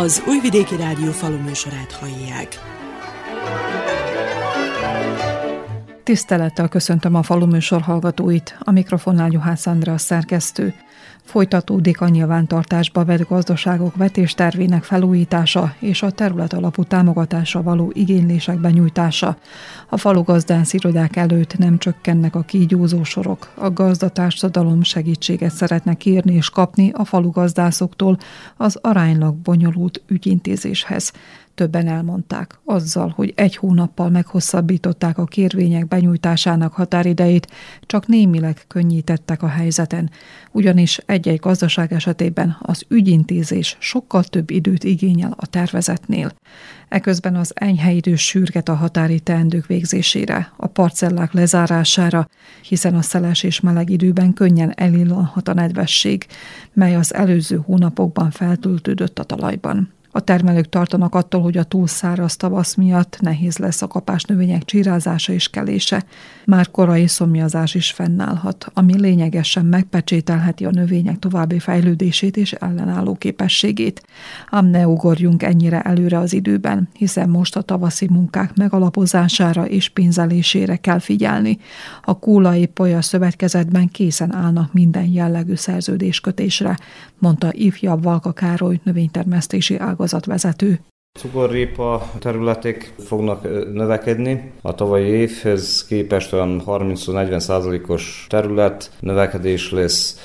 Az Újvidéki Rádió faluműsorát hallják. Tisztelettel köszöntöm a faluműsor hallgatóit, a mikrofonnál Juhász Andrea szerkesztő. Folytatódik a nyilvántartásba vett gazdaságok vetéstervének felújítása és a terület alapú támogatása való igénylések benyújtása. A falu gazdánsz irodák előtt nem csökkennek a kígyózó sorok. A gazdatársadalom segítséget szeretnek írni és kapni a falu gazdászoktól az aránylag bonyolult ügyintézéshez. Többen elmondták, azzal, hogy egy hónappal meghosszabbították a kérvények benyújtásának határidejét, csak némileg könnyítettek a helyzeten, ugyanis egy-egy gazdaság esetében az ügyintézés sokkal több időt igényel a tervezetnél. Eközben az enyhe idő sürget a határi teendők végzésére, a parcellák lezárására, hiszen a szeles és meleg időben könnyen elillanhat a nedvesség, mely az előző hónapokban feltöltődött a talajban. A termelők tartanak attól, hogy a túlszáraz tavasz miatt nehéz lesz a kapás növények csirázása és kelése. Már korai szomjazás is fennállhat, ami lényegesen megpecsételheti a növények további fejlődését és ellenálló képességét. Ám ne ugorjunk ennyire előre az időben, hiszen most a tavaszi munkák megalapozására és pénzelésére kell figyelni. A Kúlai Polya Szövetkezetben készen állnak minden jellegű szerződéskötésre, mondta ifjabb Valka Károly növénytermesztési ág ágazatvezető. Cukorrépa területek fognak növekedni. A tavalyi évhez képest olyan 30-40 százalékos terület növekedés lesz.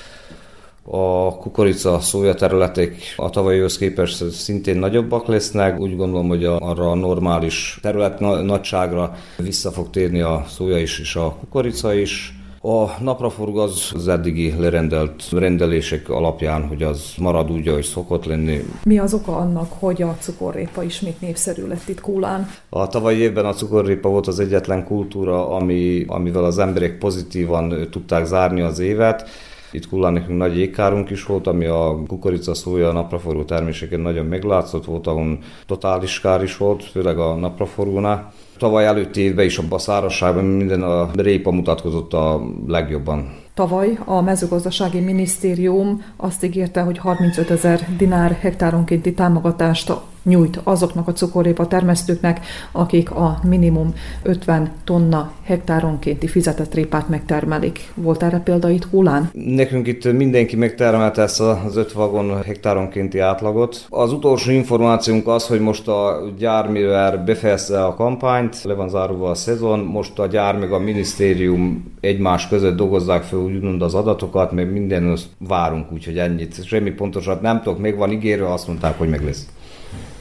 A kukorica, szója területek a tavalyihoz képest szintén nagyobbak lesznek. Úgy gondolom, hogy arra a normális terület nagyságra vissza fog térni a szója is és a kukorica is. A napraforgó az, az eddigi lerendelt rendelések alapján, hogy az marad úgy, ahogy szokott lenni. Mi az oka annak, hogy a cukorrépa ismét népszerű lett itt Kólán? A tavalyi évben a cukorrépa volt az egyetlen kultúra, ami, amivel az emberek pozitívan tudták zárni az évet. Itt Kullán nekünk nagy jégkárunk is volt, ami a kukorica, szója, napraforgó terméseken nagyon meglátszott volt, ahol totális kár is volt, főleg a napraforgónál. Tavaly előtti évben is a szárazságban minden a répa mutatkozott a legjobban. Tavaly a mezőgazdasági minisztérium azt ígérte, hogy 35 ezer dinár hektáronkénti támogatást nyújt azoknak a cukorrépa termesztőknek, akik a minimum 50 tonna hektáronkénti fizetett répát megtermelik. Volt erre példa itt Hulán? Nekünk itt mindenki megtermelte ezt az 5 vagon hektáronkénti átlagot. Az utolsó információnk az, hogy most a gyár, mivel befejezte a kampányt, le van zárulva a szezon, most a gyár meg a minisztérium egymás között dolgozzák fel úgymond az adatokat, meg minden várunk, úgyhogy ennyit. Semmi pontosat nem tudok, még van ígérve, azt mondták, hogy meg lesz.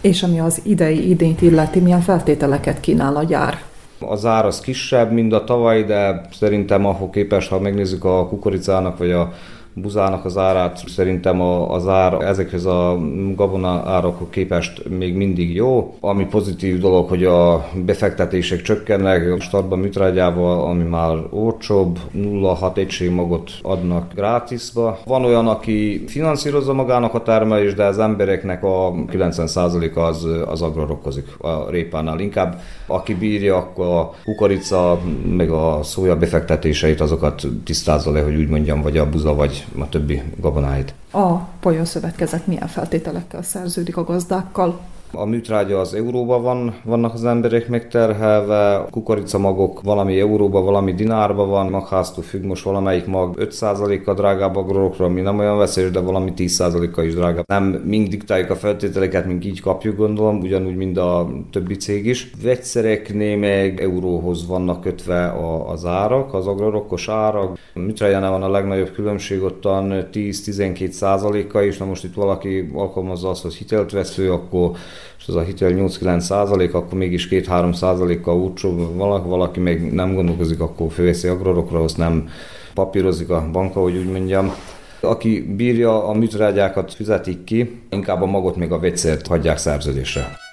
És ami az idei idényt illeti, milyen feltételeket kínál a gyár? Az ár az kisebb, mint a tavaly, de szerintem ahhoz képest, ha megnézzük a kukoricának vagy a buzának az árát szerintem az ár ezekhez a gabona árakhoz képest még mindig jó. Ami pozitív dolog, hogy a befektetések csökkennek, startban műtrágyával, ami már olcsóbb, 0,6 egységmagot adnak grátisba. Van olyan, aki finanszírozza magának a termelést, de az embereknek a 90%-a az, az agrarokkozik a répánál. Inkább aki bírja, akkor a kukorica, meg a szója befektetéseit azokat tisztázza le, hogy úgy mondjam, vagy a buza, vagy a többi gabonáit. A Szövetkezet milyen feltételekkel szerződik a gazdákkal? A műtrágya az euróba van, vannak az emberek megterhelve, kukoricamagok valami euróba, valami dinárba van, magháztól függ most valamelyik mag 5%-a drágább a grorokra, ami nem olyan veszélyes, de valami 10%-a is drágább. Nem mind diktáljuk a feltételeket, mink így kapjuk gondolom, ugyanúgy, mint a többi cég is. Vegyszereknél meg euróhoz vannak kötve a, az árak, az agrorokkos árak. A műtrágyánál van a legnagyobb különbség, ottan 10-12 százaléka is, na most itt valaki alkalmazza azt, hogy hitelt vesző, akkor és az a hitel 8-9 százalék, akkor mégis 2-3 százalékkal útsó, valaki, valaki még nem gondolkozik, akkor főveszi agrorokra, azt nem papírozik a banka, hogy úgy mondjam. Aki bírja a műtrágyákat fizetik ki, inkább a magot még a vegyszert hagyják szerződésre.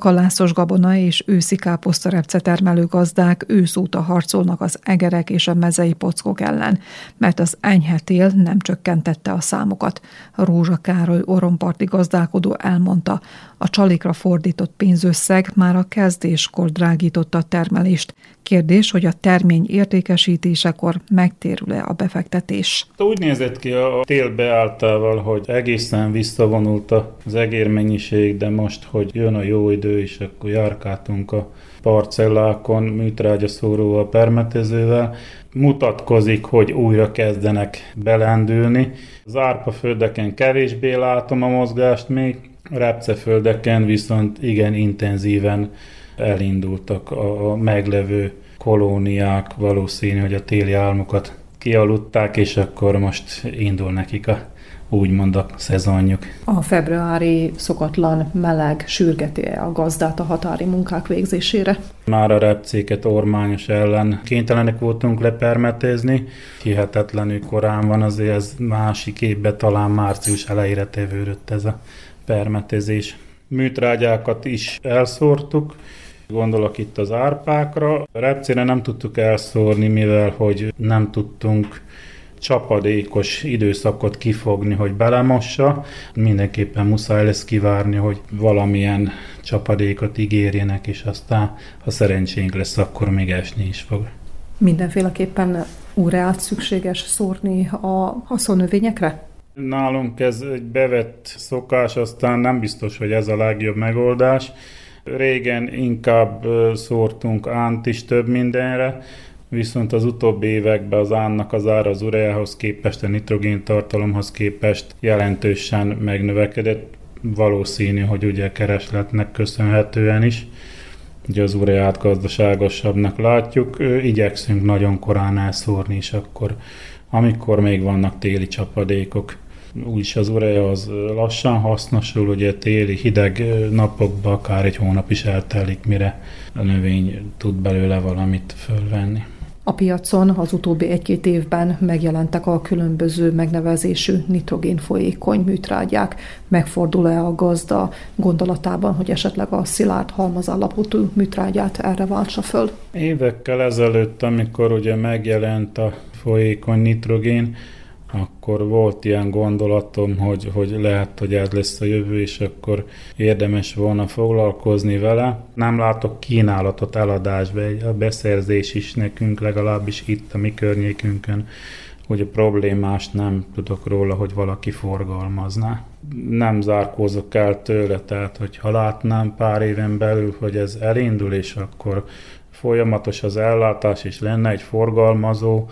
Kalászos gabona és őszi káposztarepce termelő gazdák őszóta harcolnak az egerek és a mezei pockok ellen, mert az enyhe tél nem csökkentette a számokat. Rózsa Károly oromparti gazdálkodó elmondta, a csalikra fordított pénzösszeg már a kezdéskor drágította a termelést. Kérdés, hogy a termény értékesítésekor megtérül-e a befektetés. Úgy nézett ki a tél beálltával, hogy egészen visszavonult az egérmennyiség, de most, hogy jön a jó idő, és akkor járkáltunk a parcellákon műtrágyaszóróval, permetezővel, mutatkozik, hogy újra kezdenek belendülni. Az árpaföldeken kevésbé látom a mozgást még, repceföldeken viszont igen intenzíven elindultak a, a meglevő kolóniák, valószínű, hogy a téli álmokat kialudták, és akkor most indul nekik a úgymond a szezonjuk. A februári szokatlan meleg sürgeti a gazdát a határi munkák végzésére? Már a repcéket ormányos ellen kénytelenek voltunk lepermetézni. Hihetetlenül korán van, azért ez másik évben talán március elejére tevődött ez a permetezés. Műtrágyákat is elszórtuk, Gondolok itt az árpákra. A repcére nem tudtuk elszórni, mivel hogy nem tudtunk csapadékos időszakot kifogni, hogy belemossa. Mindenképpen muszáj lesz kivárni, hogy valamilyen csapadékot ígérjenek, és aztán, ha szerencsénk lesz, akkor még esni is fog. Mindenféleképpen újraállt szükséges szórni a haszonnövényekre? Nálunk ez egy bevett szokás, aztán nem biztos, hogy ez a legjobb megoldás. Régen inkább szórtunk ánt is több mindenre, viszont az utóbbi években az ánnak az ára az ureához képest, a nitrogén tartalomhoz képest jelentősen megnövekedett. Valószínű, hogy ugye keresletnek köszönhetően is. Ugye az ureát gazdaságosabbnak látjuk, igyekszünk nagyon korán elszórni is akkor, amikor még vannak téli csapadékok úgyis az urea az lassan hasznosul, ugye téli hideg napokban akár egy hónap is eltelik, mire a növény tud belőle valamit fölvenni. A piacon az utóbbi egy-két évben megjelentek a különböző megnevezésű nitrogén folyékony műtrágyák. Megfordul-e a gazda gondolatában, hogy esetleg a szilárd halmazállapotú műtrágyát erre váltsa föl? Évekkel ezelőtt, amikor ugye megjelent a folyékony nitrogén, akkor volt ilyen gondolatom, hogy, hogy lehet, hogy ez lesz a jövő, és akkor érdemes volna foglalkozni vele. Nem látok kínálatot eladásba, a beszerzés is nekünk, legalábbis itt a mi környékünkön, hogy a problémást nem tudok róla, hogy valaki forgalmazná. Nem zárkózok el tőle, tehát hogyha látnám pár éven belül, hogy ez elindul, és akkor folyamatos az ellátás, és lenne egy forgalmazó,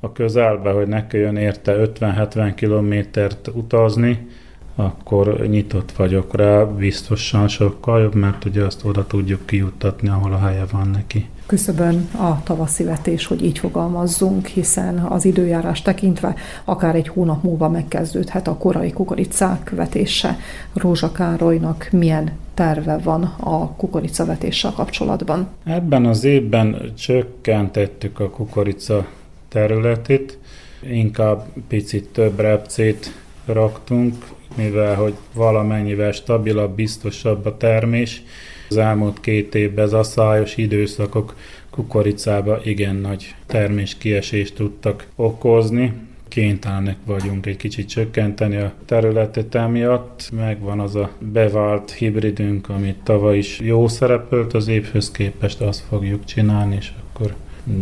a közelbe, hogy ne kelljen érte 50-70 kilométert utazni, akkor nyitott vagyok rá, biztosan sokkal jobb, mert ugye azt oda tudjuk kijuttatni, ahol a helye van neki. Küszöbön a tavaszi vetés, hogy így fogalmazzunk, hiszen az időjárás tekintve akár egy hónap múlva megkezdődhet a korai kukoricák vetése. Rózsa Károlynak milyen terve van a kukoricavetéssel kapcsolatban? Ebben az évben csökkentettük a kukorica területét, inkább picit több repcét raktunk, mivel hogy valamennyivel stabilabb, biztosabb a termés. Az elmúlt két évben az asszályos időszakok kukoricába igen nagy termés kiesést tudtak okozni. Kénytelenek vagyunk egy kicsit csökkenteni a területet emiatt. Megvan az a bevált hibridünk, amit tavaly is jó szerepelt az évhöz képest, azt fogjuk csinálni, és akkor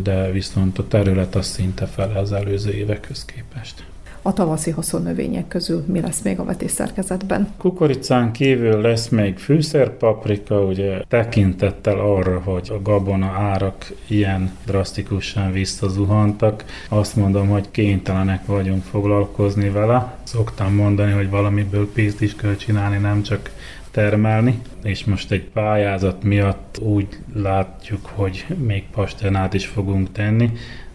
de viszont a terület az szinte fele az előző évekhez képest. A tavaszi haszonnövények közül mi lesz még a vetészerkezetben? Kukoricán kívül lesz még fűszerpaprika, ugye tekintettel arra, hogy a gabona árak ilyen drasztikusan visszazuhantak. Azt mondom, hogy kénytelenek vagyunk foglalkozni vele. Szoktam mondani, hogy valamiből pénzt is kell csinálni, nem csak termelni, és most egy pályázat miatt úgy látjuk, hogy még pasternát is fogunk tenni,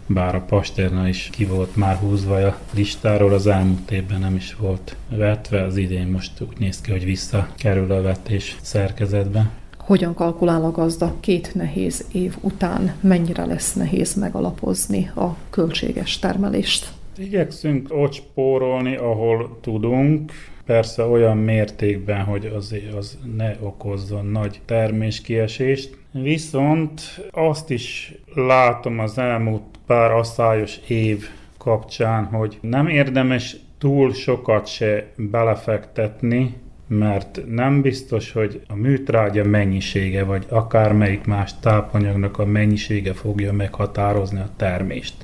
bár a pasterna is ki volt már húzva a listáról, az elmúlt évben nem is volt vetve, az idén most úgy néz ki, hogy visszakerül a vetés szerkezetbe. Hogyan kalkulál a gazda két nehéz év után? Mennyire lesz nehéz megalapozni a költséges termelést? Igyekszünk ott spórolni, ahol tudunk, persze olyan mértékben, hogy az, az ne okozzon nagy terméskiesést. Viszont azt is látom az elmúlt pár asszályos év kapcsán, hogy nem érdemes túl sokat se belefektetni, mert nem biztos, hogy a műtrágya mennyisége, vagy akármelyik más tápanyagnak a mennyisége fogja meghatározni a termést.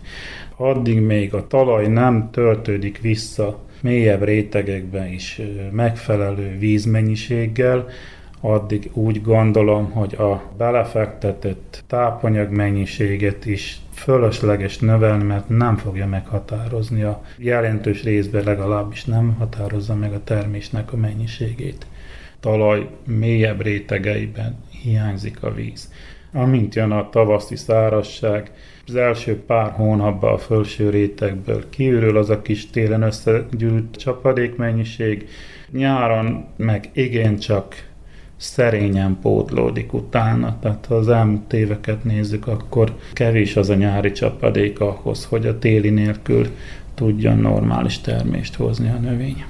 Addig még a talaj nem töltődik vissza mélyebb rétegekben is megfelelő vízmennyiséggel, addig úgy gondolom, hogy a belefektetett tápanyag mennyiséget is fölösleges növelni, mert nem fogja meghatározni a jelentős részben legalábbis nem határozza meg a termésnek a mennyiségét. Talaj mélyebb rétegeiben hiányzik a víz. Amint jön a tavaszi szárazság, az első pár hónapban a felső rétegből kiürül az a kis télen összegyűlt csapadékmennyiség, nyáron meg igen csak szerényen pótlódik utána. Tehát ha az elmúlt éveket nézzük, akkor kevés az a nyári csapadék ahhoz, hogy a téli nélkül tudjon normális termést hozni a növény.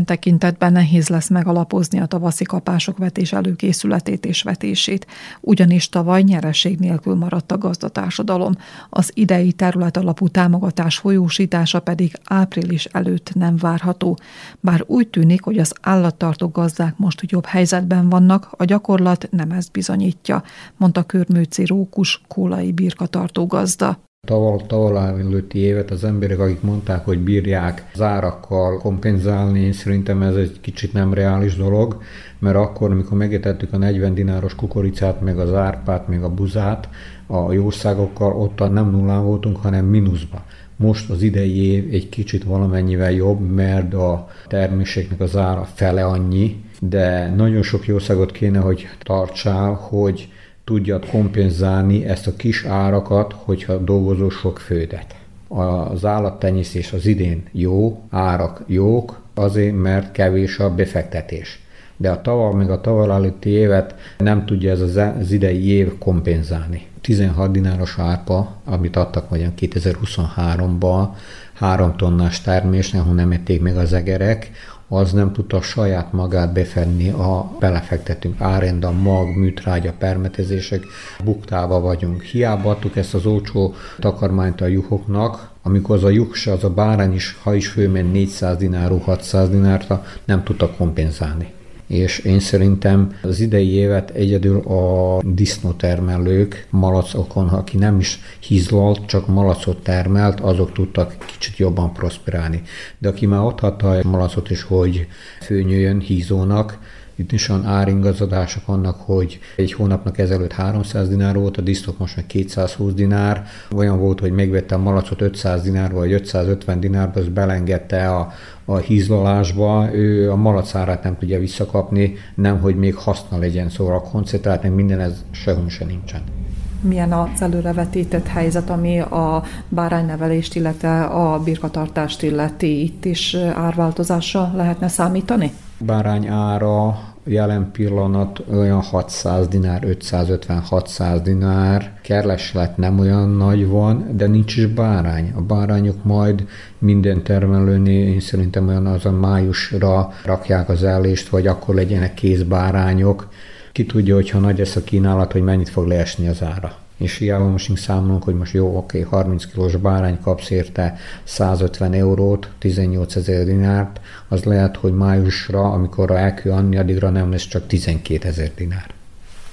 Minden tekintetben nehéz lesz megalapozni a tavaszi kapások vetés előkészületét és vetését, ugyanis tavaly nyereség nélkül maradt a gazdatársadalom, az idei terület alapú támogatás folyósítása pedig április előtt nem várható. Bár úgy tűnik, hogy az állattartó gazdák most jobb helyzetben vannak, a gyakorlat nem ezt bizonyítja, mondta Körmőci Rókus, kólai birkatartó gazda taval, taval előtti évet az emberek, akik mondták, hogy bírják az árakkal kompenzálni, szerintem ez egy kicsit nem reális dolog, mert akkor, amikor megetettük a 40 dináros kukoricát, meg az árpát, meg a buzát, a jószágokkal ott nem nullán voltunk, hanem mínuszba. Most az idei év egy kicsit valamennyivel jobb, mert a terméseknek az ára fele annyi, de nagyon sok jószágot kéne, hogy tartsál, hogy tudjad kompenzálni ezt a kis árakat, hogyha dolgozol sok földet. Az állattenyésztés az idén jó, árak jók, azért, mert kevés a befektetés. De a taval, meg a taval előtti évet nem tudja ez az idei év kompenzálni. 16 dináros árpa, amit adtak magyarán 2023-ban, 3 tonnás termésnél, ahol nem ették meg az egerek, az nem tudta saját magát befedni a belefektetünk árenda, mag, műtrágya, permetezések, buktába vagyunk. Hiába adtuk ezt az olcsó takarmányt a juhoknak, amikor az a juh se, az a bárány is, ha is főment 400 dinárú, 600 dinárta, nem tudta kompenzálni és én szerintem az idei évet egyedül a disznótermelők malacokon, aki nem is hízlalt, csak malacot termelt, azok tudtak kicsit jobban prosperálni. De aki már ott hatta a malacot is, hogy főnyőjön hízónak, itt is olyan áringazadások vannak, hogy egy hónapnak ezelőtt 300 dinár volt, a disztok most meg 220 dinár. Olyan volt, hogy megvettem malacot 500 dinár vagy 550 dinárba, az belengedte a, a hízlalásba, ő a malacárát nem tudja visszakapni, nem hogy még haszna legyen, szóval a koncentrált, meg minden ez sehol se nincsen milyen az előrevetített helyzet, ami a báránynevelést, illetve a birkatartást illeti. Itt is árváltozásra lehetne számítani? Bárány ára jelen pillanat olyan 600 dinár, 550-600 dinár, kereslet nem olyan nagy van, de nincs is bárány. A bárányok majd minden termelőnél én szerintem olyan az a májusra rakják az ellést, vagy akkor legyenek kézbárányok. Ki tudja, hogyha nagy lesz a kínálat, hogy mennyit fog leesni az ára és hiába most számolunk, hogy most jó, oké, 30 kilós bárány kapsz érte 150 eurót, 18 ezer dinárt, az lehet, hogy májusra, amikor kell adni, addigra nem lesz csak 12 ezer dinár.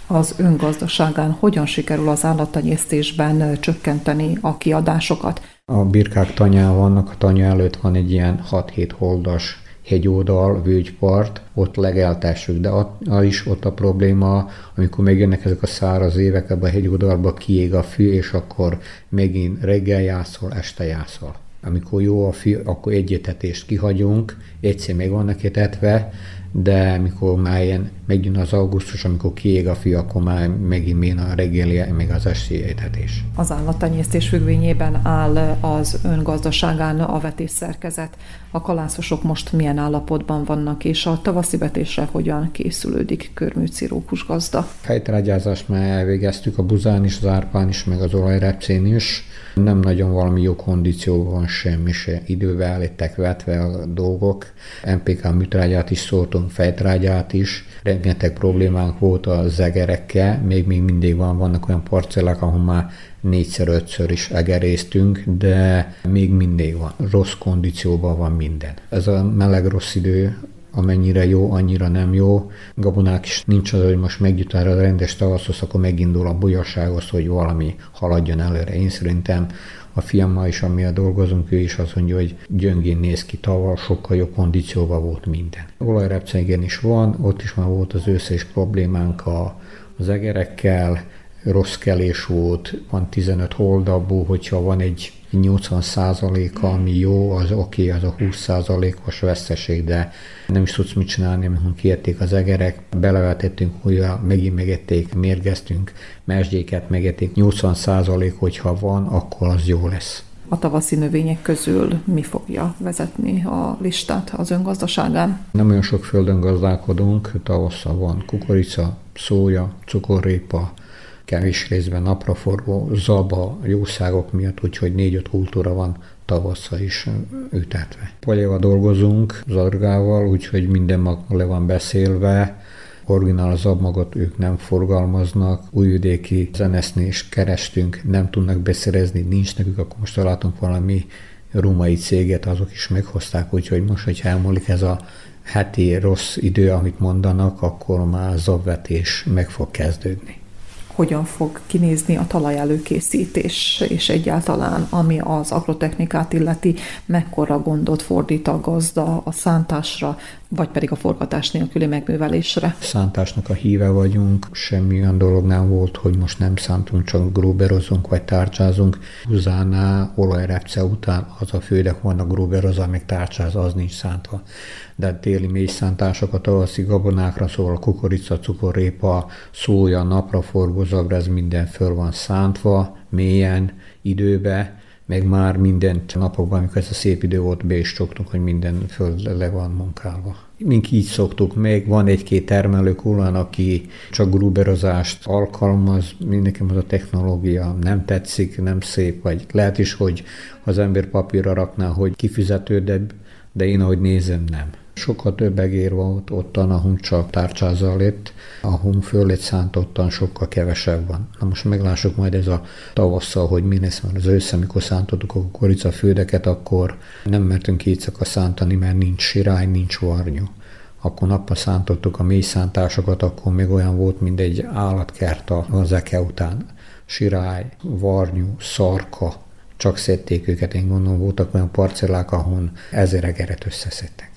Az öngazdaságán hogyan sikerül az állattenyésztésben csökkenteni a kiadásokat? A birkák tanyán vannak, a tanya előtt van egy ilyen 6-7 holdas hegyoldal, völgypart, ott legeltessük, de ott, is ott a probléma, amikor megjönnek ezek a száraz évek, ebben a hegyoldalba kiég a fű, és akkor megint reggel jászol, este jászol. Amikor jó a fű, akkor egyetetést kihagyunk, egyszer meg vannak etetve, de mikor már ilyen megjön az augusztus, amikor kiég a fia, akkor már megint jön a reggeli, még az esti étetés. Az állattenyésztés függvényében áll az öngazdaságán a vetésszerkezet. A kalászosok most milyen állapotban vannak, és a tavaszi vetésre hogyan készülődik körműcirókus gazda? Fejtrágyázást már elvégeztük a buzán is, az árpán is, meg az olajrepcén is. Nem nagyon valami jó kondícióban semmi se. Idővel elittek vetve a dolgok. MPK műtrágyát is szóltunk, fejtrágyát is. Rengeteg problémánk volt a zegerekkel, még még mindig van, vannak olyan parcellák, ahol már négyszer-ötször is egeréztünk, de még mindig van. Rossz kondícióban van minden. Ez a meleg rossz idő amennyire jó, annyira nem jó. Gabonák is nincs az, hogy most megjut a rendes tavaszhoz, akkor megindul a bujasághoz, hogy valami haladjon előre. Én szerintem a fiammal is, a dolgozunk, ő is azt mondja, hogy gyöngén néz ki tavaly, sokkal jobb kondícióban volt minden. Olajrepcegen is van, ott is már volt az összes problémánk a, az egerekkel, rossz kelés volt, van 15 holdabú, hogyha van egy 80 százaléka, ami jó, az oké, okay, az a 20 százalékos veszteség, de nem is tudsz mit csinálni, amikor kiették az egerek, belevetettünk újra, megint megették, mérgeztünk, mesdjéket megették, 80 százalék, hogyha van, akkor az jó lesz. A tavaszi növények közül mi fogja vezetni a listát az öngazdaságán? Nem olyan sok földön gazdálkodunk, tavasszal van kukorica, szója, cukorrépa, kevés részben napraforgó, zaba, jószágok miatt, úgyhogy négy-öt kultúra van tavasszal is ütetve. Polyéva dolgozunk Zargával, úgyhogy minden mag le van beszélve, originál zabmagot ők nem forgalmaznak, újvidéki is kerestünk, nem tudnak beszerezni, nincs nekük, akkor most találtunk valami rumai céget, azok is meghozták, úgyhogy most, hogyha elmúlik ez a heti rossz idő, amit mondanak, akkor már zabvetés meg fog kezdődni hogyan fog kinézni a talajelőkészítés, és egyáltalán ami az agrotechnikát illeti, mekkora gondot fordít a gazda a szántásra, vagy pedig a forgatás nélküli megművelésre. Szántásnak a híve vagyunk, semmi olyan dolog nem volt, hogy most nem szántunk, csak gruberozunk vagy tárcsázunk. Húzánál olajrepce után az a fődek van a gruberoz, meg tárcsáz, az nincs szántva. De téli mély szántásokat tavaszi gabonákra, szóval kukorica, cukorrépa, szója, napraforgó, ez minden föl van szántva, mélyen, időbe, meg már minden napokban, amikor ez a szép idő volt, be is csoktunk, hogy minden föld le van munkálva. Mink így szoktuk meg, van egy-két termelő kullán, aki csak gruberozást alkalmaz, mindenkem az a technológia nem tetszik, nem szép, vagy lehet is, hogy az ember papírra rakná, hogy kifizetődebb, de én ahogy nézem, nem. Sokkal több egér volt ottan, ahol csak tárcsázal lett, ahol föl lett szánt, ottan sokkal kevesebb van. Na most meglássuk majd ez a tavasszal, hogy mi lesz, mert az ősz, amikor szántottuk a kukoricafődeket, akkor nem mertünk éjszaka szántani, mert nincs sirály, nincs varnyú. Akkor nappal szántottuk a mély szántásokat, akkor még olyan volt, mint egy állatkert az eke után. Sirály, varnyú, szarka, csak szedték őket, én gondolom, voltak olyan parcellák, ahol ezer egeret összeszedtek.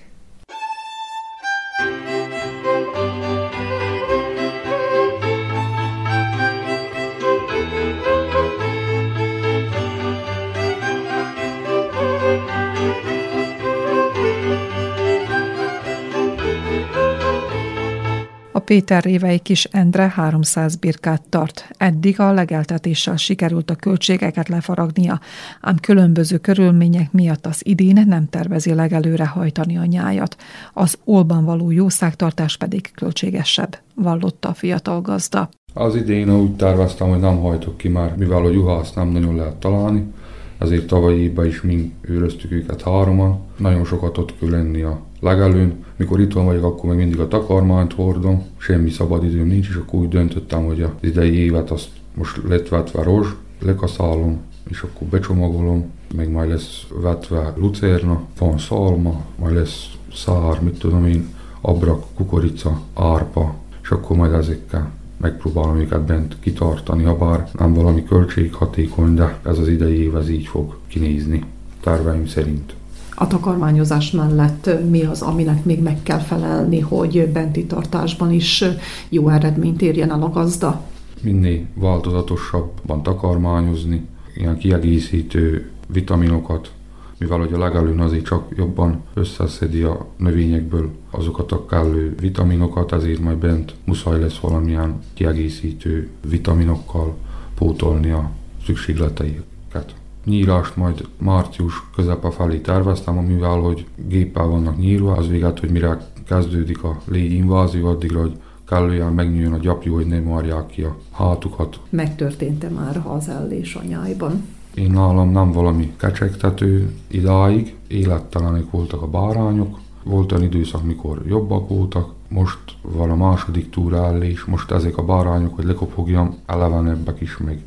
Péter Révei kis Endre 300 birkát tart. Eddig a legeltetéssel sikerült a költségeket lefaragnia, ám különböző körülmények miatt az idén nem tervezi legelőre hajtani a nyájat. Az olban való jószágtartás pedig költségesebb, vallotta a fiatal gazda. Az idén úgy terveztem, hogy nem hajtok ki már, mivel a juhászt nem nagyon lehet találni, ezért tavalyi évben is mi őröztük őket hároman. Nagyon sokat ott kell lenni a legelőn. Mikor itt van vagyok, akkor még mindig a takarmányt hordom, semmi szabad időm nincs, és akkor úgy döntöttem, hogy az idei évet azt most lett vetve rozs, lekaszálom, és akkor becsomagolom, meg majd lesz vetve lucerna, van szalma, majd lesz szár, mit tudom én, abrak, kukorica, árpa, és akkor majd ezekkel megpróbálom őket bent kitartani, ha bár nem valami költséghatékony, de ez az idei év ez így fog kinézni, terveim szerint. A takarmányozás mellett mi az, aminek még meg kell felelni, hogy benti tartásban is jó eredményt érjen el a gazda? Minél változatosabban takarmányozni, ilyen kiegészítő vitaminokat, mivel hogy a legelőn azért csak jobban összeszedi a növényekből azokat a kellő vitaminokat, ezért majd bent muszáj lesz valamilyen kiegészítő vitaminokkal pótolni a szükségleteiket. Nyírást majd március közepe felé terveztem, mivel hogy géppel vannak nyírva, az véget, hogy mire kezdődik a légy invázió, addigra, hogy kellően megnyíljon a gyapjú, hogy ne marják ki a hátukat. Megtörtént-e már az ellés anyájban? Én nálam nem valami kecsegtető idáig, élettelenek voltak a bárányok, volt olyan időszak, mikor jobbak voltak, most van a második túrállés, most ezek a bárányok, hogy lekopogjam, elevenebbek is, meg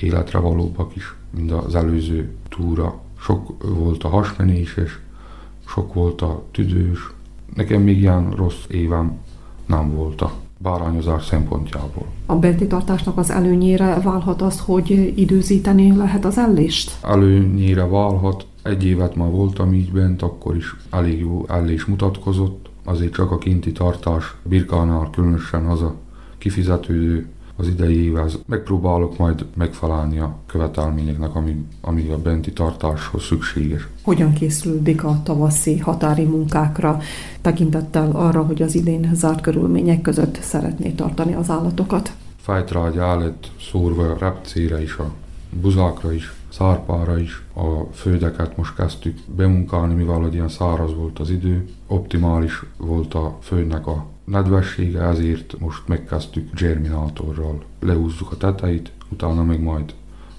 életre valóbbak is, mint az előző túra. Sok volt a hasmenéses, sok volt a tüdős. Nekem még ilyen rossz évem nem volt a bárányozás szempontjából. A benti tartásnak az előnyére válhat az, hogy időzíteni lehet az ellést? Előnyére válhat. Egy évet már voltam így bent, akkor is elég jó ellés mutatkozott. Azért csak a kinti tartás birkánál különösen az a kifizetődő az idei évhez megpróbálok majd megfelelni a követelményeknek, ami, ami a benti tartáshoz szükséges. Hogyan készüldik a tavaszi határi munkákra, tekintettel arra, hogy az idén zárt körülmények között szeretné tartani az állatokat? Fejtrágy lett szórva a repcére is, a buzákra is, szárpára is. A földeket most kezdtük bemunkálni, mivel hogy ilyen száraz volt az idő. Optimális volt a földnek a nedvessége, ezért most megkezdtük germinátorral. Lehúzzuk a teteit, utána meg majd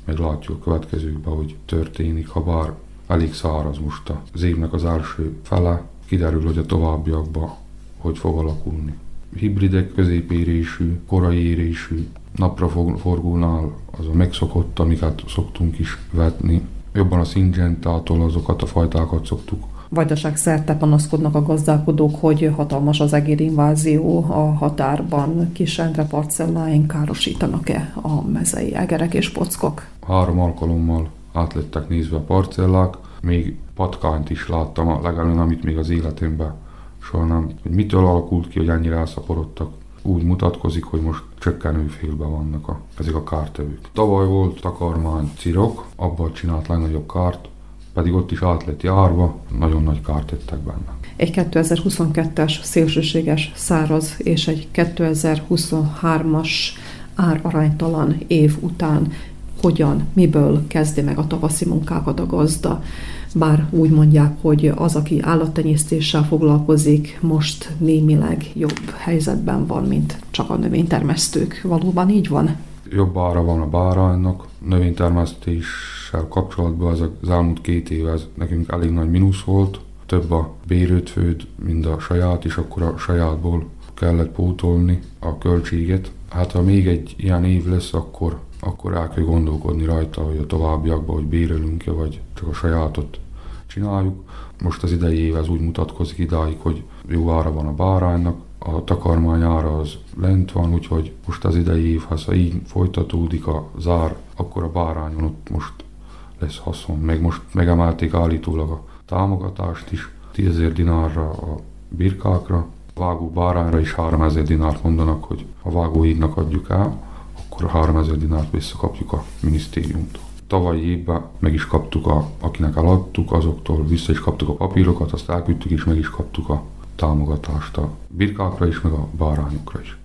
meglátjuk a következőkben, hogy történik, ha bár elég száraz most az évnek az első fele, kiderül, hogy a továbbiakban hogy fog alakulni. Hibridek középérésű, korai érésű, napra forgónál az a megszokott, amiket szoktunk is vetni. Jobban a szingentától azokat a fajtákat szoktuk Vajdaság szerte panaszkodnak a gazdálkodók, hogy hatalmas az egérinvázió a határban. Kis Endre parcelláin károsítanak-e a mezei egerek és pockok? Három alkalommal átlettek nézve a parcellák, még patkányt is láttam, legalább amit még az életemben soha nem. Hogy mitől alakult ki, hogy ennyire elszaporodtak úgy mutatkozik, hogy most csökkenő félben vannak a, ezek a kártevők. Tavaly volt takarmány cirok, abban csinált legnagyobb kárt, pedig ott is át lett járva, nagyon nagy kárt tettek benne. Egy 2022-es szélsőséges száraz és egy 2023-as áraránytalan év után hogyan, miből kezdi meg a tavaszi munkákat a gazda. Bár úgy mondják, hogy az, aki állattenyésztéssel foglalkozik, most némileg jobb helyzetben van, mint csak a növénytermesztők. Valóban így van? Jobb ára van a báránynak, növénytermesztés termeléssel kapcsolatban az, az elmúlt két év ez nekünk elég nagy mínusz volt. Több a bérőt főd, mint a saját, és akkor a sajátból kellett pótolni a költséget. Hát ha még egy ilyen év lesz, akkor, akkor el kell gondolkodni rajta, hogy a továbbiakban, hogy bérelünk-e, vagy csak a sajátot csináljuk. Most az idei év ez úgy mutatkozik idáig, hogy jó ára van a báránynak, a takarmány ára az lent van, úgyhogy most az idei év, ha így folytatódik a zár, akkor a bárányon ott most lesz haszon. Meg most megemelték állítólag a támogatást is, 10 dinárra a birkákra, a vágó bárányra is 3000 dinárt mondanak, hogy ha vágóhídnak adjuk el, akkor 3000 dinárt visszakapjuk a minisztériumtól. Tavalyi évben meg is kaptuk, a, akinek eladtuk, azoktól vissza is kaptuk a papírokat, azt elküldtük és meg is kaptuk a támogatást a birkákra is, meg a bárányokra is.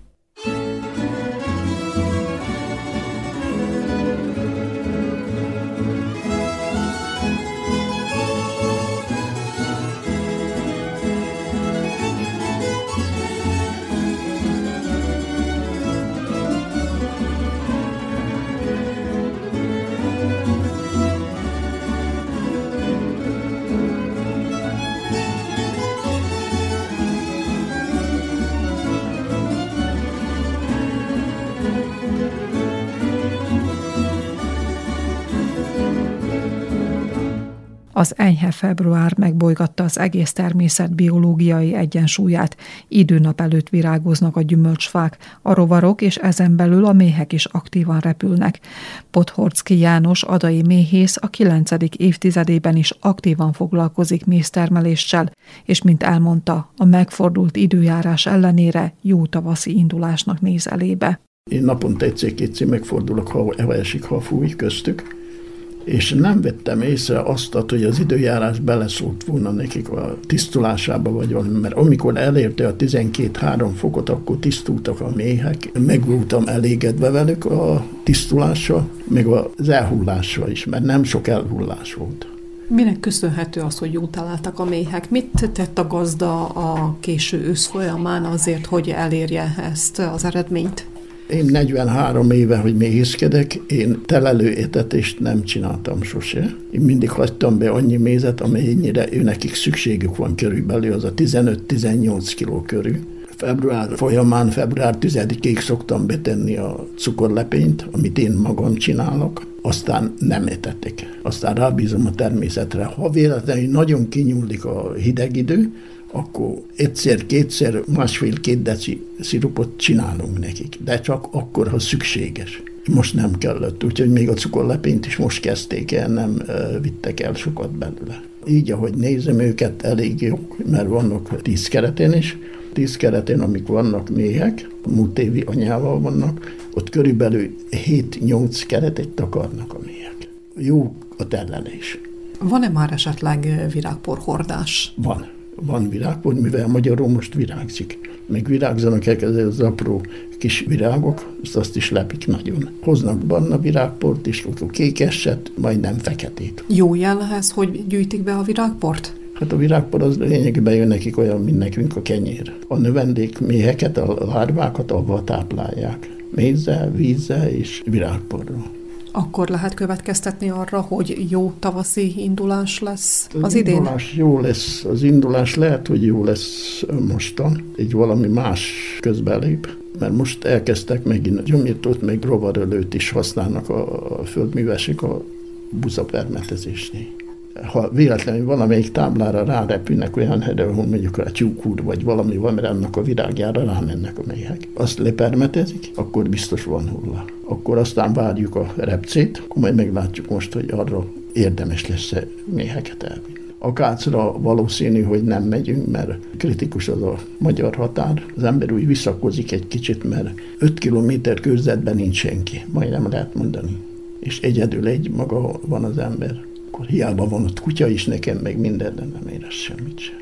Az enyhe február megbolygatta az egész természet biológiai egyensúlyát. Időnap előtt virágoznak a gyümölcsfák, a rovarok és ezen belül a méhek is aktívan repülnek. Pothorcki János adai méhész a 9. évtizedében is aktívan foglalkozik méztermeléssel, és mint elmondta, a megfordult időjárás ellenére jó tavaszi indulásnak néz elébe. Én naponta egyszer-kétszer megfordulok, ha esik, ha fúj köztük és nem vettem észre azt, hogy az időjárás beleszólt volna nekik a tisztulásába, vagy valami, mert amikor elérte a 12-3 fokot, akkor tisztultak a méhek, meg voltam elégedve velük a tisztulással, meg az elhullással is, mert nem sok elhullás volt. Minek köszönhető az, hogy jó találtak a méhek? Mit tett a gazda a késő ősz folyamán azért, hogy elérje ezt az eredményt? Én 43 éve, hogy méhészkedek, én telelő étetést nem csináltam sose. Én mindig hagytam be annyi mézet, amennyire ő nekik szükségük van körülbelül, az a 15-18 kiló körül. Február folyamán, február 10-ig szoktam betenni a cukorlepényt, amit én magam csinálok, aztán nem etetik. Aztán rábízom a természetre. Ha véletlenül nagyon kinyúlik a hideg idő, akkor egyszer-kétszer másfél-két deci szirupot csinálunk nekik, de csak akkor, ha szükséges. Most nem kellett, úgyhogy még a cukorlepényt is most kezdték el, nem vittek el sokat belőle. Így, ahogy nézem őket, elég jók, mert vannak tíz keretén is. Tíz keretén, amik vannak méhek, múlt évi anyával vannak, ott körülbelül 7-8 keretet takarnak a méhek. Jó a terlelés. Van-e már esetleg virágporhordás? Van van virágpont, mivel magyarul most virágzik. Még virágzanak ezek az apró kis virágok, azt, azt is lepik nagyon. Hoznak barna virágport is, akkor kékeset, majdnem feketét. Jó jel ez, hogy gyűjtik be a virágport? Hát a virágpor az lényegében jön nekik olyan, mint nekünk a kenyér. A növendék méheket, a lárvákat avval táplálják. Mézzel, vízzel és virágporral akkor lehet következtetni arra, hogy jó tavaszi indulás lesz az, az idén? indulás jó lesz, az indulás lehet, hogy jó lesz mostan, így valami más közbelép, mert most elkezdtek megint gyomírtót, meg rovarölőt is használnak a, a földművesek a buzapermetezésnél ha véletlenül valamelyik táblára rárepülnek olyan helyre, ahol mondjuk a tyúkúr vagy valami van, mert annak a virágjára rámennek a méhek. Azt lepermetezik, akkor biztos van hulla. Akkor aztán várjuk a repcét, akkor majd meglátjuk most, hogy arra érdemes lesz-e méheket elvinni. A kácra valószínű, hogy nem megyünk, mert kritikus az a magyar határ. Az ember úgy visszakozik egy kicsit, mert 5 kilométer körzetben nincs senki, majdnem lehet mondani. És egyedül egy maga van az ember akkor hiába van ott kutya is nekem, meg minden, de nem érez semmit sem.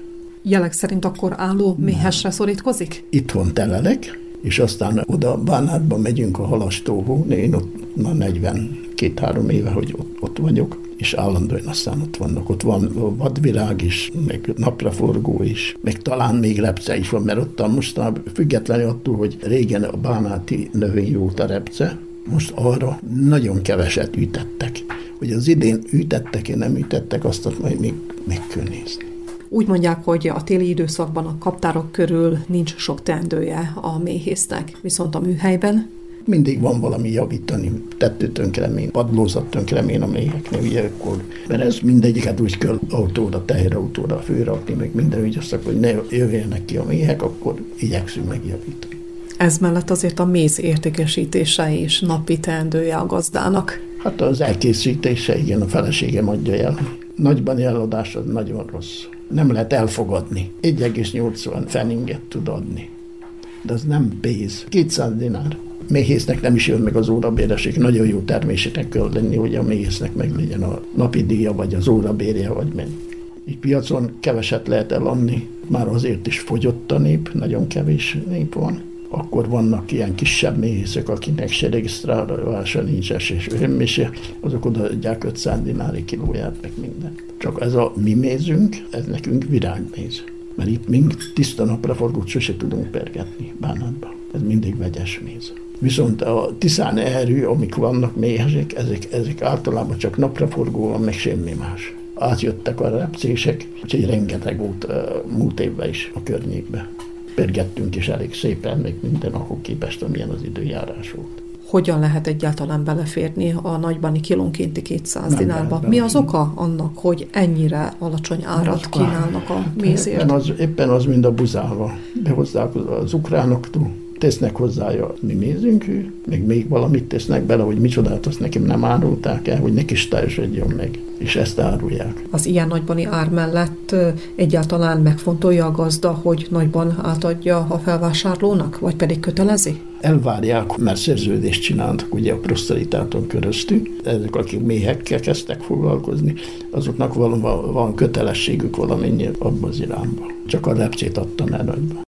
Jelek szerint akkor álló méhesre szorítkozik? Itthon telelek, és aztán oda Bánátba megyünk a halastóhó, én ott már 42-3 éve, hogy ott, ott vagyok, és állandóan aztán ott vannak. Ott van vadvirág is, meg napraforgó is, meg talán még repce is van, mert ott mostanában függetlenül attól, hogy régen a bánáti növény volt a repce, most arra nagyon keveset ütettek. Hogy az idén ütettek-e, nem ütettek, azt majd még meg kell nézni. Úgy mondják, hogy a téli időszakban a kaptárok körül nincs sok teendője a méhésznek, viszont a műhelyben mindig van valami javítani, tettő tönkremény, padlózat tönkremény a méheknél, ugye akkor, mert ez mindegyiket úgy kell autóra, teherautóra főrakni, meg minden úgy azt, hogy ne jöjjenek ki a méhek, akkor igyekszünk megjavítani. Ez mellett azért a méz értékesítése is napi teendője a gazdának. Hát az elkészítése, igen, a feleségem adja el. Nagyban eladás az nagyon rossz. Nem lehet elfogadni. 1,80 feninget tud adni. De az nem pénz. 200 dinár. Méhésznek nem is jön meg az órabéreség. Nagyon jó termésének kell lenni, hogy a méhésznek meg legyen a napi díja, vagy az órabérje, vagy mi. Így piacon keveset lehet eladni. Már azért is fogyott a nép, nagyon kevés nép van akkor vannak ilyen kisebb méhészek, akinek se regisztrálása nincs és önmése, azok odaadják 500 dinári kilóját, meg minden. Csak ez a mi mézünk, ez nekünk virágméz. Mert itt mink tiszta napraforgót sose tudunk pergetni bánatba. Ez mindig vegyes méz. Viszont a tiszán erő, amik vannak méhesek, ezek, ezek általában csak napraforgó van, meg semmi más. Átjöttek a repcések, úgyhogy rengeteg volt uh, múlt évben is a környékbe pergettünk is elég szépen, még minden ahol képest, amilyen az időjárás volt. Hogyan lehet egyáltalán beleférni a nagybani kilónkénti 200 dinárba? Mi az oka annak, hogy ennyire alacsony árat kínálnak a mézért? Éppen az, éppen az mind a buzával. Behozzák az ukránoktól, tesznek hozzá, mi nézünk, meg még valamit tesznek bele, hogy micsodát, azt nekem nem árulták el, hogy neki is teljesedjen meg, és ezt árulják. Az ilyen nagybani ár mellett egyáltalán megfontolja a gazda, hogy nagyban átadja a felvásárlónak, vagy pedig kötelezi? elvárják, mert szerződést csináltak ugye a prosztalitáton köröztül. Ezek, akik méhekkel kezdtek foglalkozni, azoknak van, van kötelességük valamennyi abban az irányba. Csak a lepcét adtam el nagyba.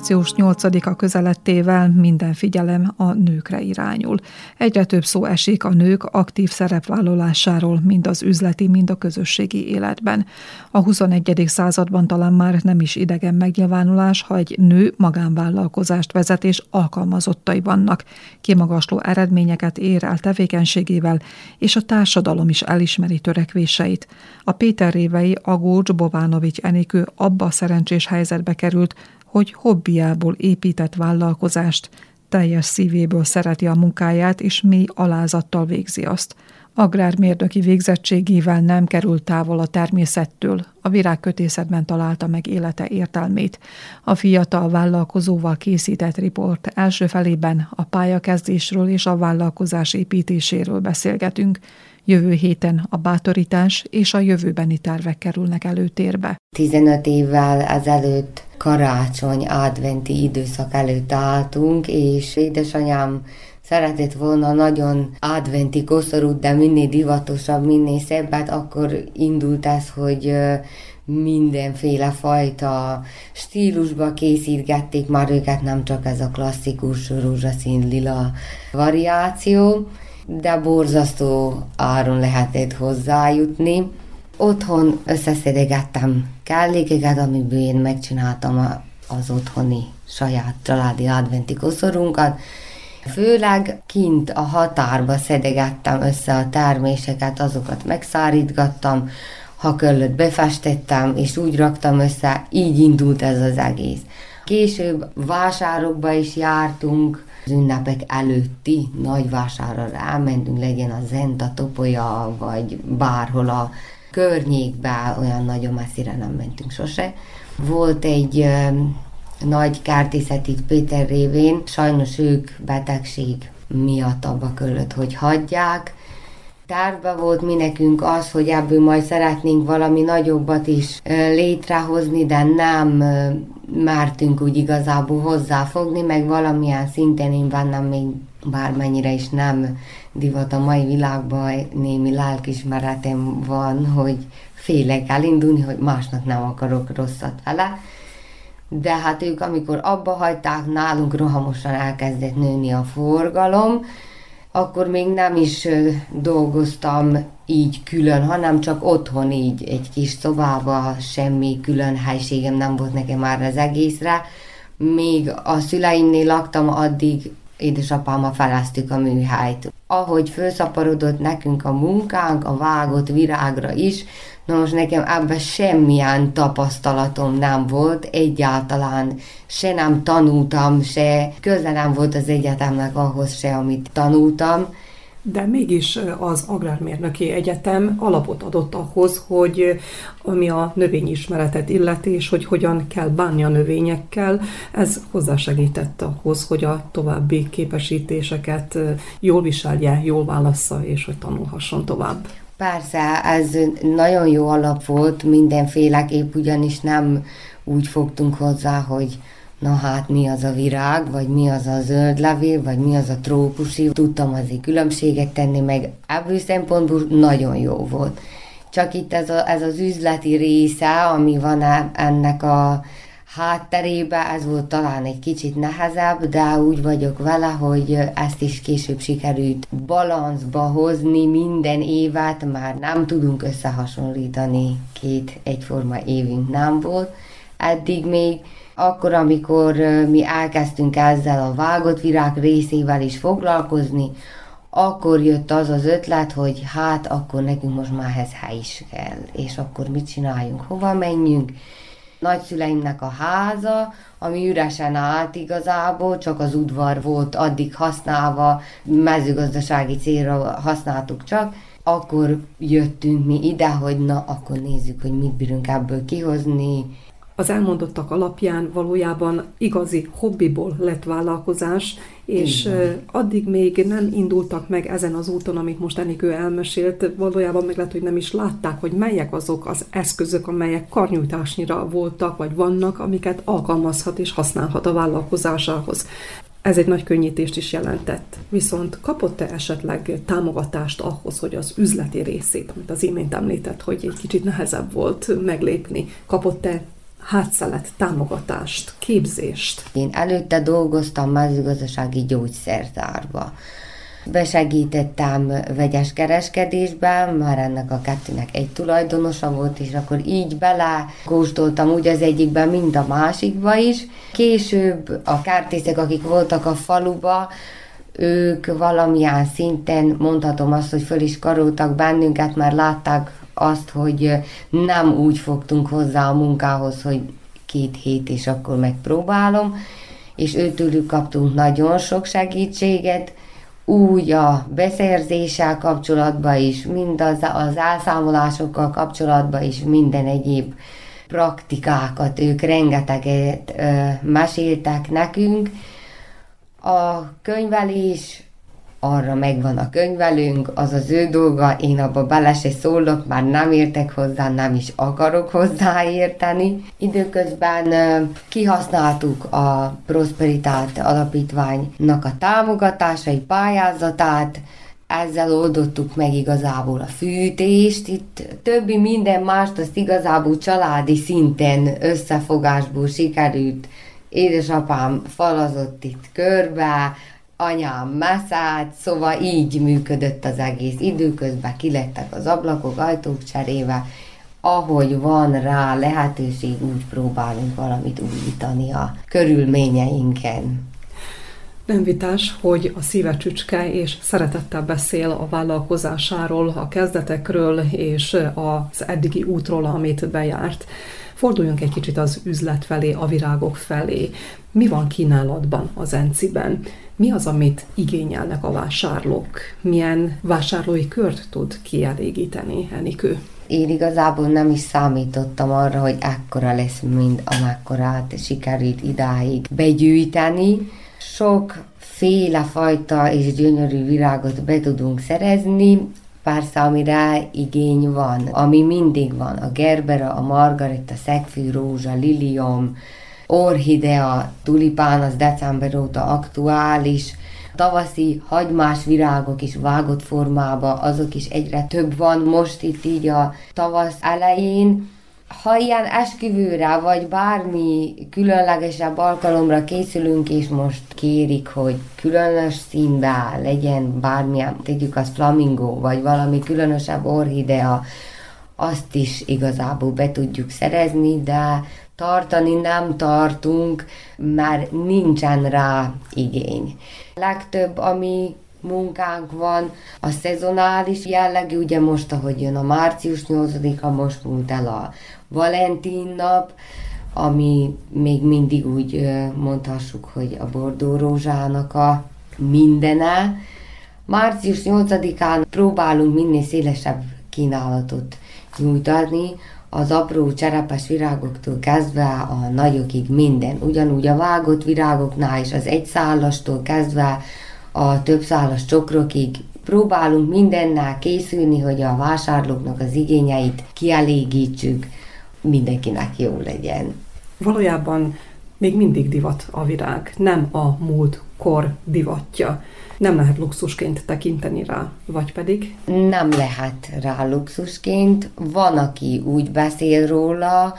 Március 8-a közelettével minden figyelem a nőkre irányul. Egyre több szó esik a nők aktív szerepvállalásáról, mind az üzleti, mind a közösségi életben. A 21. században talán már nem is idegen megnyilvánulás, ha egy nő magánvállalkozást vezet és alkalmazottai vannak, kimagasló eredményeket ér el tevékenységével, és a társadalom is elismeri törekvéseit. A Péter révei Agócs Bovánovics Enikő abba a szerencsés helyzetbe került, hogy hobbiából épített vállalkozást, teljes szívéből szereti a munkáját, és mély alázattal végzi azt. Agrármérnöki végzettségével nem került távol a természettől, a virágkötészetben találta meg élete értelmét. A fiatal vállalkozóval készített riport első felében a pályakezdésről és a vállalkozás építéséről beszélgetünk, Jövő héten a bátorítás és a jövőbeni tervek kerülnek előtérbe. 15 évvel ezelőtt karácsony adventi időszak előtt álltunk, és édesanyám szeretett volna nagyon adventi koszorút, de minél divatosabb, minél szebbet, akkor indult ez, hogy mindenféle fajta stílusba készítgették már őket, nem csak ez a klasszikus rózsaszín lila variáció de borzasztó áron lehetett hozzájutni. Otthon összeszedegettem kellékeket, amiből én megcsináltam az otthoni saját családi adventi koszorunkat. Főleg kint a határba szedegettem össze a terméseket, azokat megszárítgattam, ha kellett befestettem, és úgy raktam össze, így indult ez az egész. Később vásárokba is jártunk, az ünnepek előtti nagy vásárra elmentünk, legyen a Zenta, Topolya, vagy bárhol a környékbe, olyan nagyon messzire nem mentünk sose. Volt egy nagy kártészet itt Péter révén, sajnos ők betegség miatt abba kellett, hogy hagyják, Tárba volt mi nekünk az, hogy ebből majd szeretnénk valami nagyobbat is létrehozni, de nem mártunk úgy igazából hozzáfogni, meg valamilyen szinten én bennem még bármennyire is nem divat a mai világban, némi lelkismeretem van, hogy félek elindulni, hogy másnak nem akarok rosszat vele. De hát ők, amikor abba hagyták, nálunk rohamosan elkezdett nőni a forgalom, akkor még nem is dolgoztam így külön, hanem csak otthon így egy kis szobába, semmi külön helységem nem volt nekem már az egészre. Még a szüleimnél laktam, addig édesapámmal feleztük a műhelyt. Ahogy felszaporodott nekünk a munkánk, a vágott virágra is, na most nekem ebben semmilyen tapasztalatom nem volt, egyáltalán se nem tanultam, se közel nem volt az egyetemnek ahhoz se, amit tanultam de mégis az Agrármérnöki Egyetem alapot adott ahhoz, hogy ami a növényismeretet illeti, és hogy hogyan kell bánni a növényekkel, ez hozzásegített ahhoz, hogy a további képesítéseket jól viselje, jól válassza, és hogy tanulhasson tovább. Persze, ez nagyon jó alap volt mindenféleképp, ugyanis nem úgy fogtunk hozzá, hogy na hát mi az a virág, vagy mi az a zöld levél, vagy mi az a trópusi. Tudtam azért különbséget tenni, meg ebből szempontból nagyon jó volt. Csak itt ez, a, ez az üzleti része, ami van e, ennek a hátterébe, ez volt talán egy kicsit nehezebb, de úgy vagyok vele, hogy ezt is később sikerült balanszba hozni minden évet, már nem tudunk összehasonlítani, két egyforma évünk nem volt. Eddig még akkor, amikor mi elkezdtünk ezzel a vágott virág részével is foglalkozni, akkor jött az az ötlet, hogy hát akkor nekünk most már ez hely is kell, és akkor mit csináljunk, hova menjünk. Nagyszüleimnek a háza, ami üresen állt igazából, csak az udvar volt addig használva, mezőgazdasági célra használtuk csak, akkor jöttünk mi ide, hogy na, akkor nézzük, hogy mit bírunk ebből kihozni, az elmondottak alapján valójában igazi hobbiból lett vállalkozás, és Igen. addig még nem indultak meg ezen az úton, amit most Enikő elmesélt, valójában meg lehet, hogy nem is látták, hogy melyek azok az eszközök, amelyek karnyújtásnyira voltak, vagy vannak, amiket alkalmazhat és használhat a vállalkozásához. Ez egy nagy könnyítést is jelentett. Viszont kapott-e esetleg támogatást ahhoz, hogy az üzleti részét, amit az imént említett, hogy egy kicsit nehezebb volt meglépni, kapott-e hátszelet, támogatást, képzést? Én előtte dolgoztam mezőgazdasági gyógyszertárba. Besegítettem vegyes kereskedésben, már ennek a kettőnek egy tulajdonosa volt, és akkor így bele kóstoltam úgy az egyikben, mint a másikba is. Később a kártészek, akik voltak a faluba, ők valamilyen szinten mondhatom azt, hogy föl is karoltak bennünket, már látták azt, hogy nem úgy fogtunk hozzá a munkához, hogy két hét, és akkor megpróbálom, és őtőlük kaptunk nagyon sok segítséget, úgy a beszerzéssel kapcsolatban is, mind az, az elszámolásokkal kapcsolatban is, minden egyéb praktikákat, ők rengeteget ö, meséltek nekünk. A könyvelés arra megvan a könyvelünk, az az ő dolga, én abba bele se szólok, már nem értek hozzá, nem is akarok hozzáérteni. Időközben kihasználtuk a Prosperitát alapítványnak a támogatásai, pályázatát, ezzel oldottuk meg igazából a fűtést, itt többi minden mást azt igazából családi szinten összefogásból sikerült. Édesapám falazott itt körbe, anyám messzált, szóval így működött az egész. Időközben kilettek az ablakok, ajtók cserébe, ahogy van rá lehetőség, úgy próbálunk valamit újítani a körülményeinken. Nem vitás, hogy a szíve csücske és szeretettel beszél a vállalkozásáról, a kezdetekről és az eddigi útról, amit bejárt. Forduljunk egy kicsit az üzlet felé, a virágok felé. Mi van kínálatban az Enciben? Mi az, amit igényelnek a vásárlók? Milyen vásárlói kört tud kielégíteni Enikő? Én igazából nem is számítottam arra, hogy ekkora lesz, mint amekkorát sikerült idáig begyűjteni. Sok féle fajta és gyönyörű virágot be tudunk szerezni, persze amire igény van, ami mindig van, a gerbera, a margarita, szegfű, rózsa, lilium, orhidea, tulipán az december óta aktuális, tavaszi hagymás virágok is vágott formába, azok is egyre több van most itt így a tavasz elején, ha ilyen esküvőre, vagy bármi különlegesebb alkalomra készülünk, és most kérik, hogy különös színbe legyen bármilyen, tegyük az flamingo, vagy valami különösebb orhidea, azt is igazából be tudjuk szerezni, de tartani nem tartunk, mert nincsen rá igény. Legtöbb, ami munkánk van, a szezonális jellegű, ugye most, ahogy jön a március 8-a, most múlt el a Valentin nap, ami még mindig úgy mondhassuk, hogy a bordó rózsának a mindene. Március 8-án próbálunk minél szélesebb kínálatot nyújtani, az apró cserepes virágoktól kezdve a nagyokig minden. Ugyanúgy a vágott virágoknál is az egyszállastól kezdve a többszálas csokrokig próbálunk mindennel készülni, hogy a vásárlóknak az igényeit kielégítsük, mindenkinek jó legyen. Valójában még mindig divat a virág, nem a múlt kor divatja. Nem lehet luxusként tekinteni rá, vagy pedig? Nem lehet rá luxusként. Van, aki úgy beszél róla,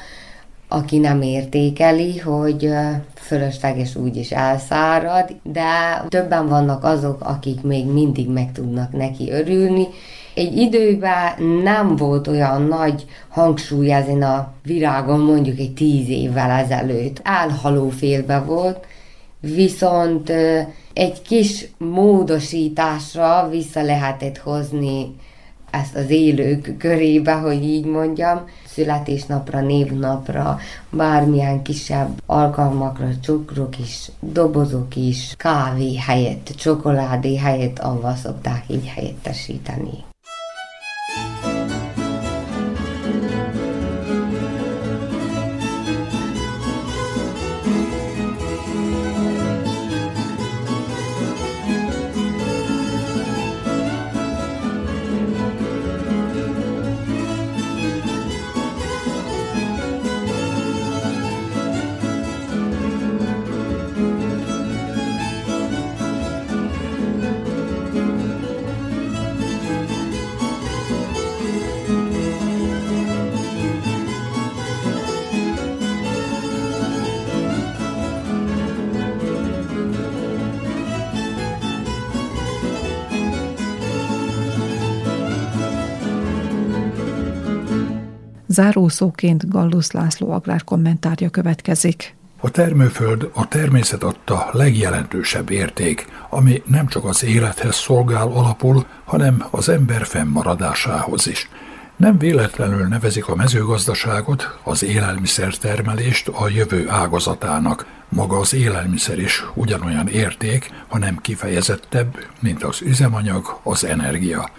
aki nem értékeli, hogy fölösleges úgyis elszárad, de többen vannak azok, akik még mindig meg tudnak neki örülni. Egy időben nem volt olyan nagy hangsúly ezen a virágon, mondjuk egy tíz évvel ezelőtt. Elhaló félbe volt, viszont egy kis módosításra vissza lehetett hozni ezt az élők körébe, hogy így mondjam, születésnapra, névnapra, bármilyen kisebb alkalmakra cukrok is, dobozok is, kávé helyett, csokoládé helyett, avval szokták így helyettesíteni. Zárószóként Gallus László agrár kommentárja következik. A termőföld a természet adta legjelentősebb érték, ami nem csak az élethez szolgál alapul, hanem az ember fennmaradásához is. Nem véletlenül nevezik a mezőgazdaságot, az élelmiszertermelést a jövő ágazatának. Maga az élelmiszer is ugyanolyan érték, hanem kifejezettebb, mint az üzemanyag, az energia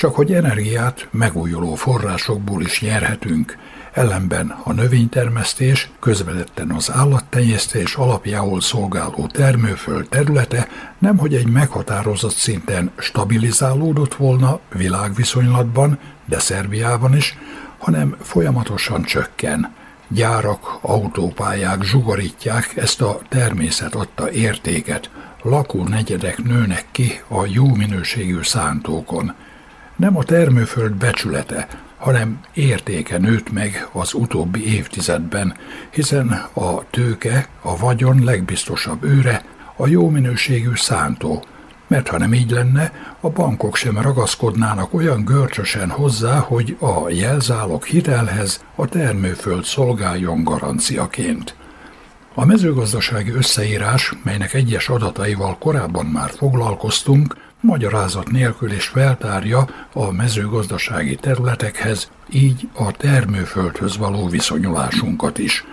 csak hogy energiát megújuló forrásokból is nyerhetünk, ellenben a növénytermesztés közvetetten az állattenyésztés alapjául szolgáló termőföld területe nemhogy egy meghatározott szinten stabilizálódott volna világviszonylatban, de Szerbiában is, hanem folyamatosan csökken. Gyárak, autópályák zsugorítják ezt a természet adta értéket, lakónegyedek nőnek ki a jó minőségű szántókon – nem a termőföld becsülete, hanem értéke nőtt meg az utóbbi évtizedben, hiszen a tőke, a vagyon legbiztosabb őre, a jó minőségű szántó, mert ha nem így lenne, a bankok sem ragaszkodnának olyan görcsösen hozzá, hogy a jelzálog hitelhez a termőföld szolgáljon garanciaként. A mezőgazdasági összeírás, melynek egyes adataival korábban már foglalkoztunk, magyarázat nélkül is feltárja a mezőgazdasági területekhez, így a termőföldhöz való viszonyulásunkat is.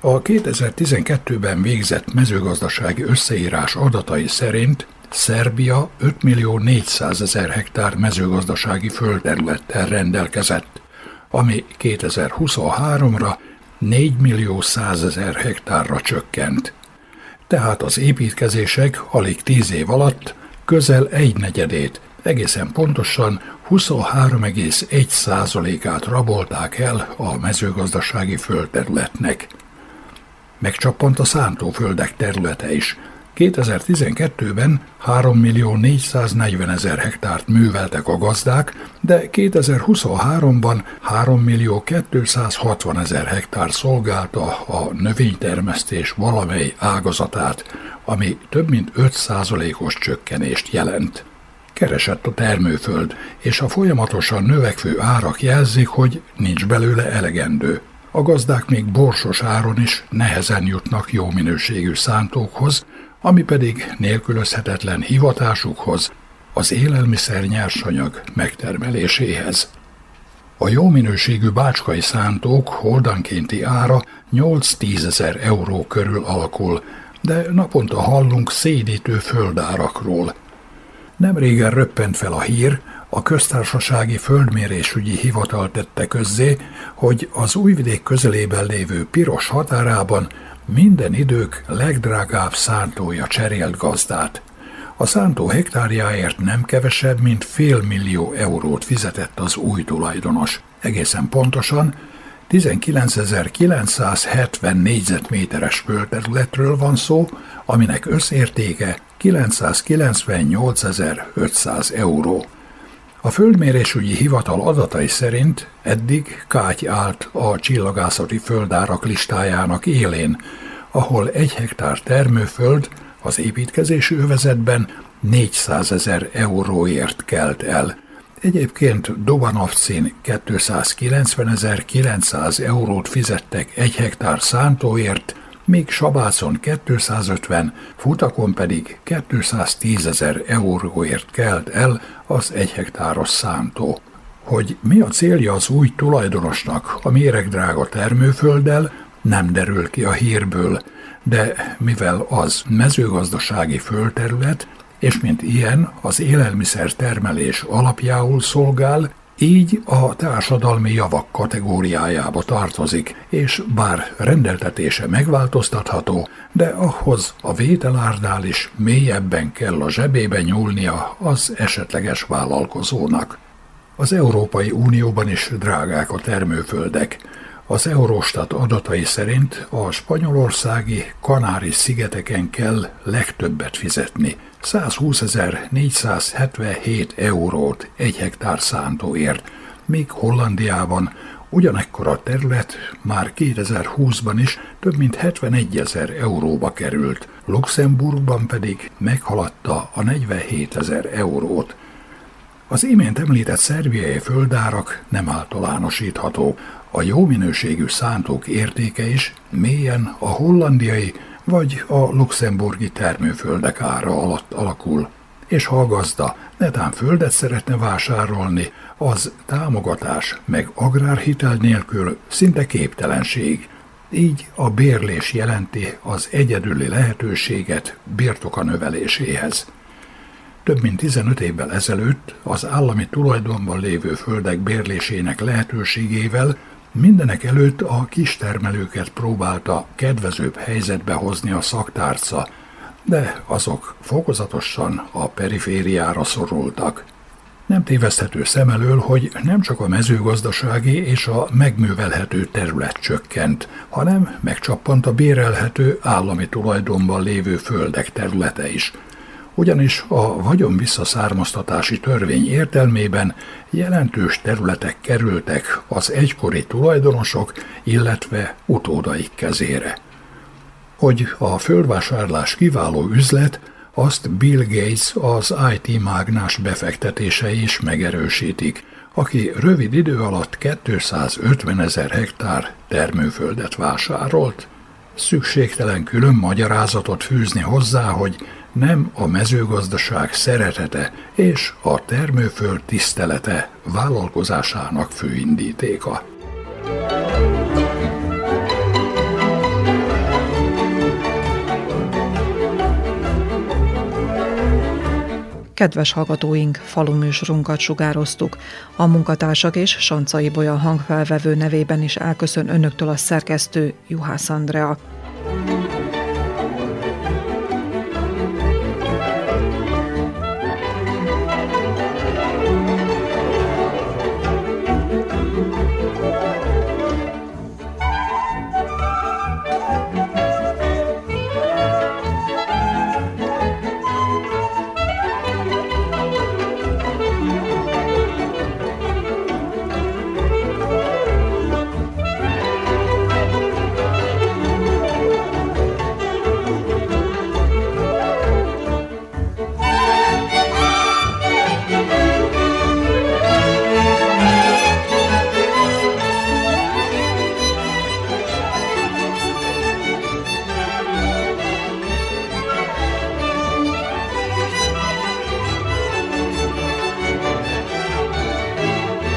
A 2012-ben végzett mezőgazdasági összeírás adatai szerint Szerbia 5 millió 400 ezer hektár mezőgazdasági földterülettel rendelkezett, ami 2023-ra 4 millió 100 ezer hektárra csökkent. Tehát az építkezések alig 10 év alatt közel egy negyedét, egészen pontosan 23,1%-át rabolták el a mezőgazdasági földterületnek. Megcsappant a szántóföldek területe is. 2012-ben 3 millió 440 ezer hektárt műveltek a gazdák, de 2023-ban 3 millió 260 ezer hektár szolgálta a növénytermesztés valamely ágazatát, ami több mint 5%-os csökkenést jelent. Keresett a termőföld, és a folyamatosan növekvő árak jelzik, hogy nincs belőle elegendő. A gazdák még borsos áron is nehezen jutnak jó minőségű szántókhoz, ami pedig nélkülözhetetlen hivatásukhoz, az élelmiszer nyersanyag megtermeléséhez. A jó minőségű bácskai szántók holdankénti ára 8-10 ezer euró körül alakul, de naponta hallunk szédítő földárakról. Nem régen röppent fel a hír, a köztársasági földmérésügyi hivatal tette közzé, hogy az újvidék közelében lévő piros határában minden idők legdrágább szántója cserélt gazdát. A szántó hektárjáért nem kevesebb, mint fél millió eurót fizetett az új tulajdonos. Egészen pontosan 19.970 négyzetméteres földterületről van szó, aminek összértéke 998.500 euró. A Földmérésügyi Hivatal adatai szerint eddig Káty állt a csillagászati földárak listájának élén, ahol egy hektár termőföld az építkezési övezetben 400 ezer euróért kelt el. Egyébként Dobanovcin 290.900 eurót fizettek egy hektár szántóért, míg Sabácon 250, Futakon pedig 210 ezer euróért kelt el az egy hektáros szántó. Hogy mi a célja az új tulajdonosnak a méregdrága termőfölddel, nem derül ki a hírből, de mivel az mezőgazdasági földterület, és mint ilyen az élelmiszer termelés alapjául szolgál, így a társadalmi javak kategóriájába tartozik, és bár rendeltetése megváltoztatható, de ahhoz a vételárdál is mélyebben kell a zsebébe nyúlnia az esetleges vállalkozónak. Az Európai Unióban is drágák a termőföldek, az Eurostat adatai szerint a spanyolországi Kanári-szigeteken kell legtöbbet fizetni, 120.477 eurót egy hektár szántóért, míg Hollandiában ugyanekkor terület már 2020-ban is több mint 71 ezer euróba került, Luxemburgban pedig meghaladta a 47 ezer eurót. Az imént említett szerbiai földárak nem általánosítható. A jó minőségű szántók értéke is mélyen a hollandiai vagy a luxemburgi termőföldek ára alatt alakul. És ha a gazda netán földet szeretne vásárolni, az támogatás meg agrárhitel nélkül szinte képtelenség. Így a bérlés jelenti az egyedüli lehetőséget birtoka növeléséhez. Több mint 15 évvel ezelőtt az állami tulajdonban lévő földek bérlésének lehetőségével mindenek előtt a kistermelőket próbálta kedvezőbb helyzetbe hozni a szaktárca, de azok fokozatosan a perifériára szorultak. Nem téveszthető szem elől, hogy nem csak a mezőgazdasági és a megművelhető terület csökkent, hanem megcsappant a bérelhető állami tulajdonban lévő földek területe is – ugyanis a vagyon visszaszármaztatási törvény értelmében jelentős területek kerültek az egykori tulajdonosok, illetve utódaik kezére. Hogy a földvásárlás kiváló üzlet, azt Bill Gates az IT mágnás befektetései is megerősítik, aki rövid idő alatt 250 ezer hektár termőföldet vásárolt. Szükségtelen külön magyarázatot fűzni hozzá, hogy nem a mezőgazdaság szeretete és a termőföld tisztelete vállalkozásának fő indítéka. Kedves hallgatóink, faluműsorunkat sugároztuk. A munkatársak és Sancai Bolya hangfelvevő nevében is elköszön önöktől a szerkesztő Juhász Andrea.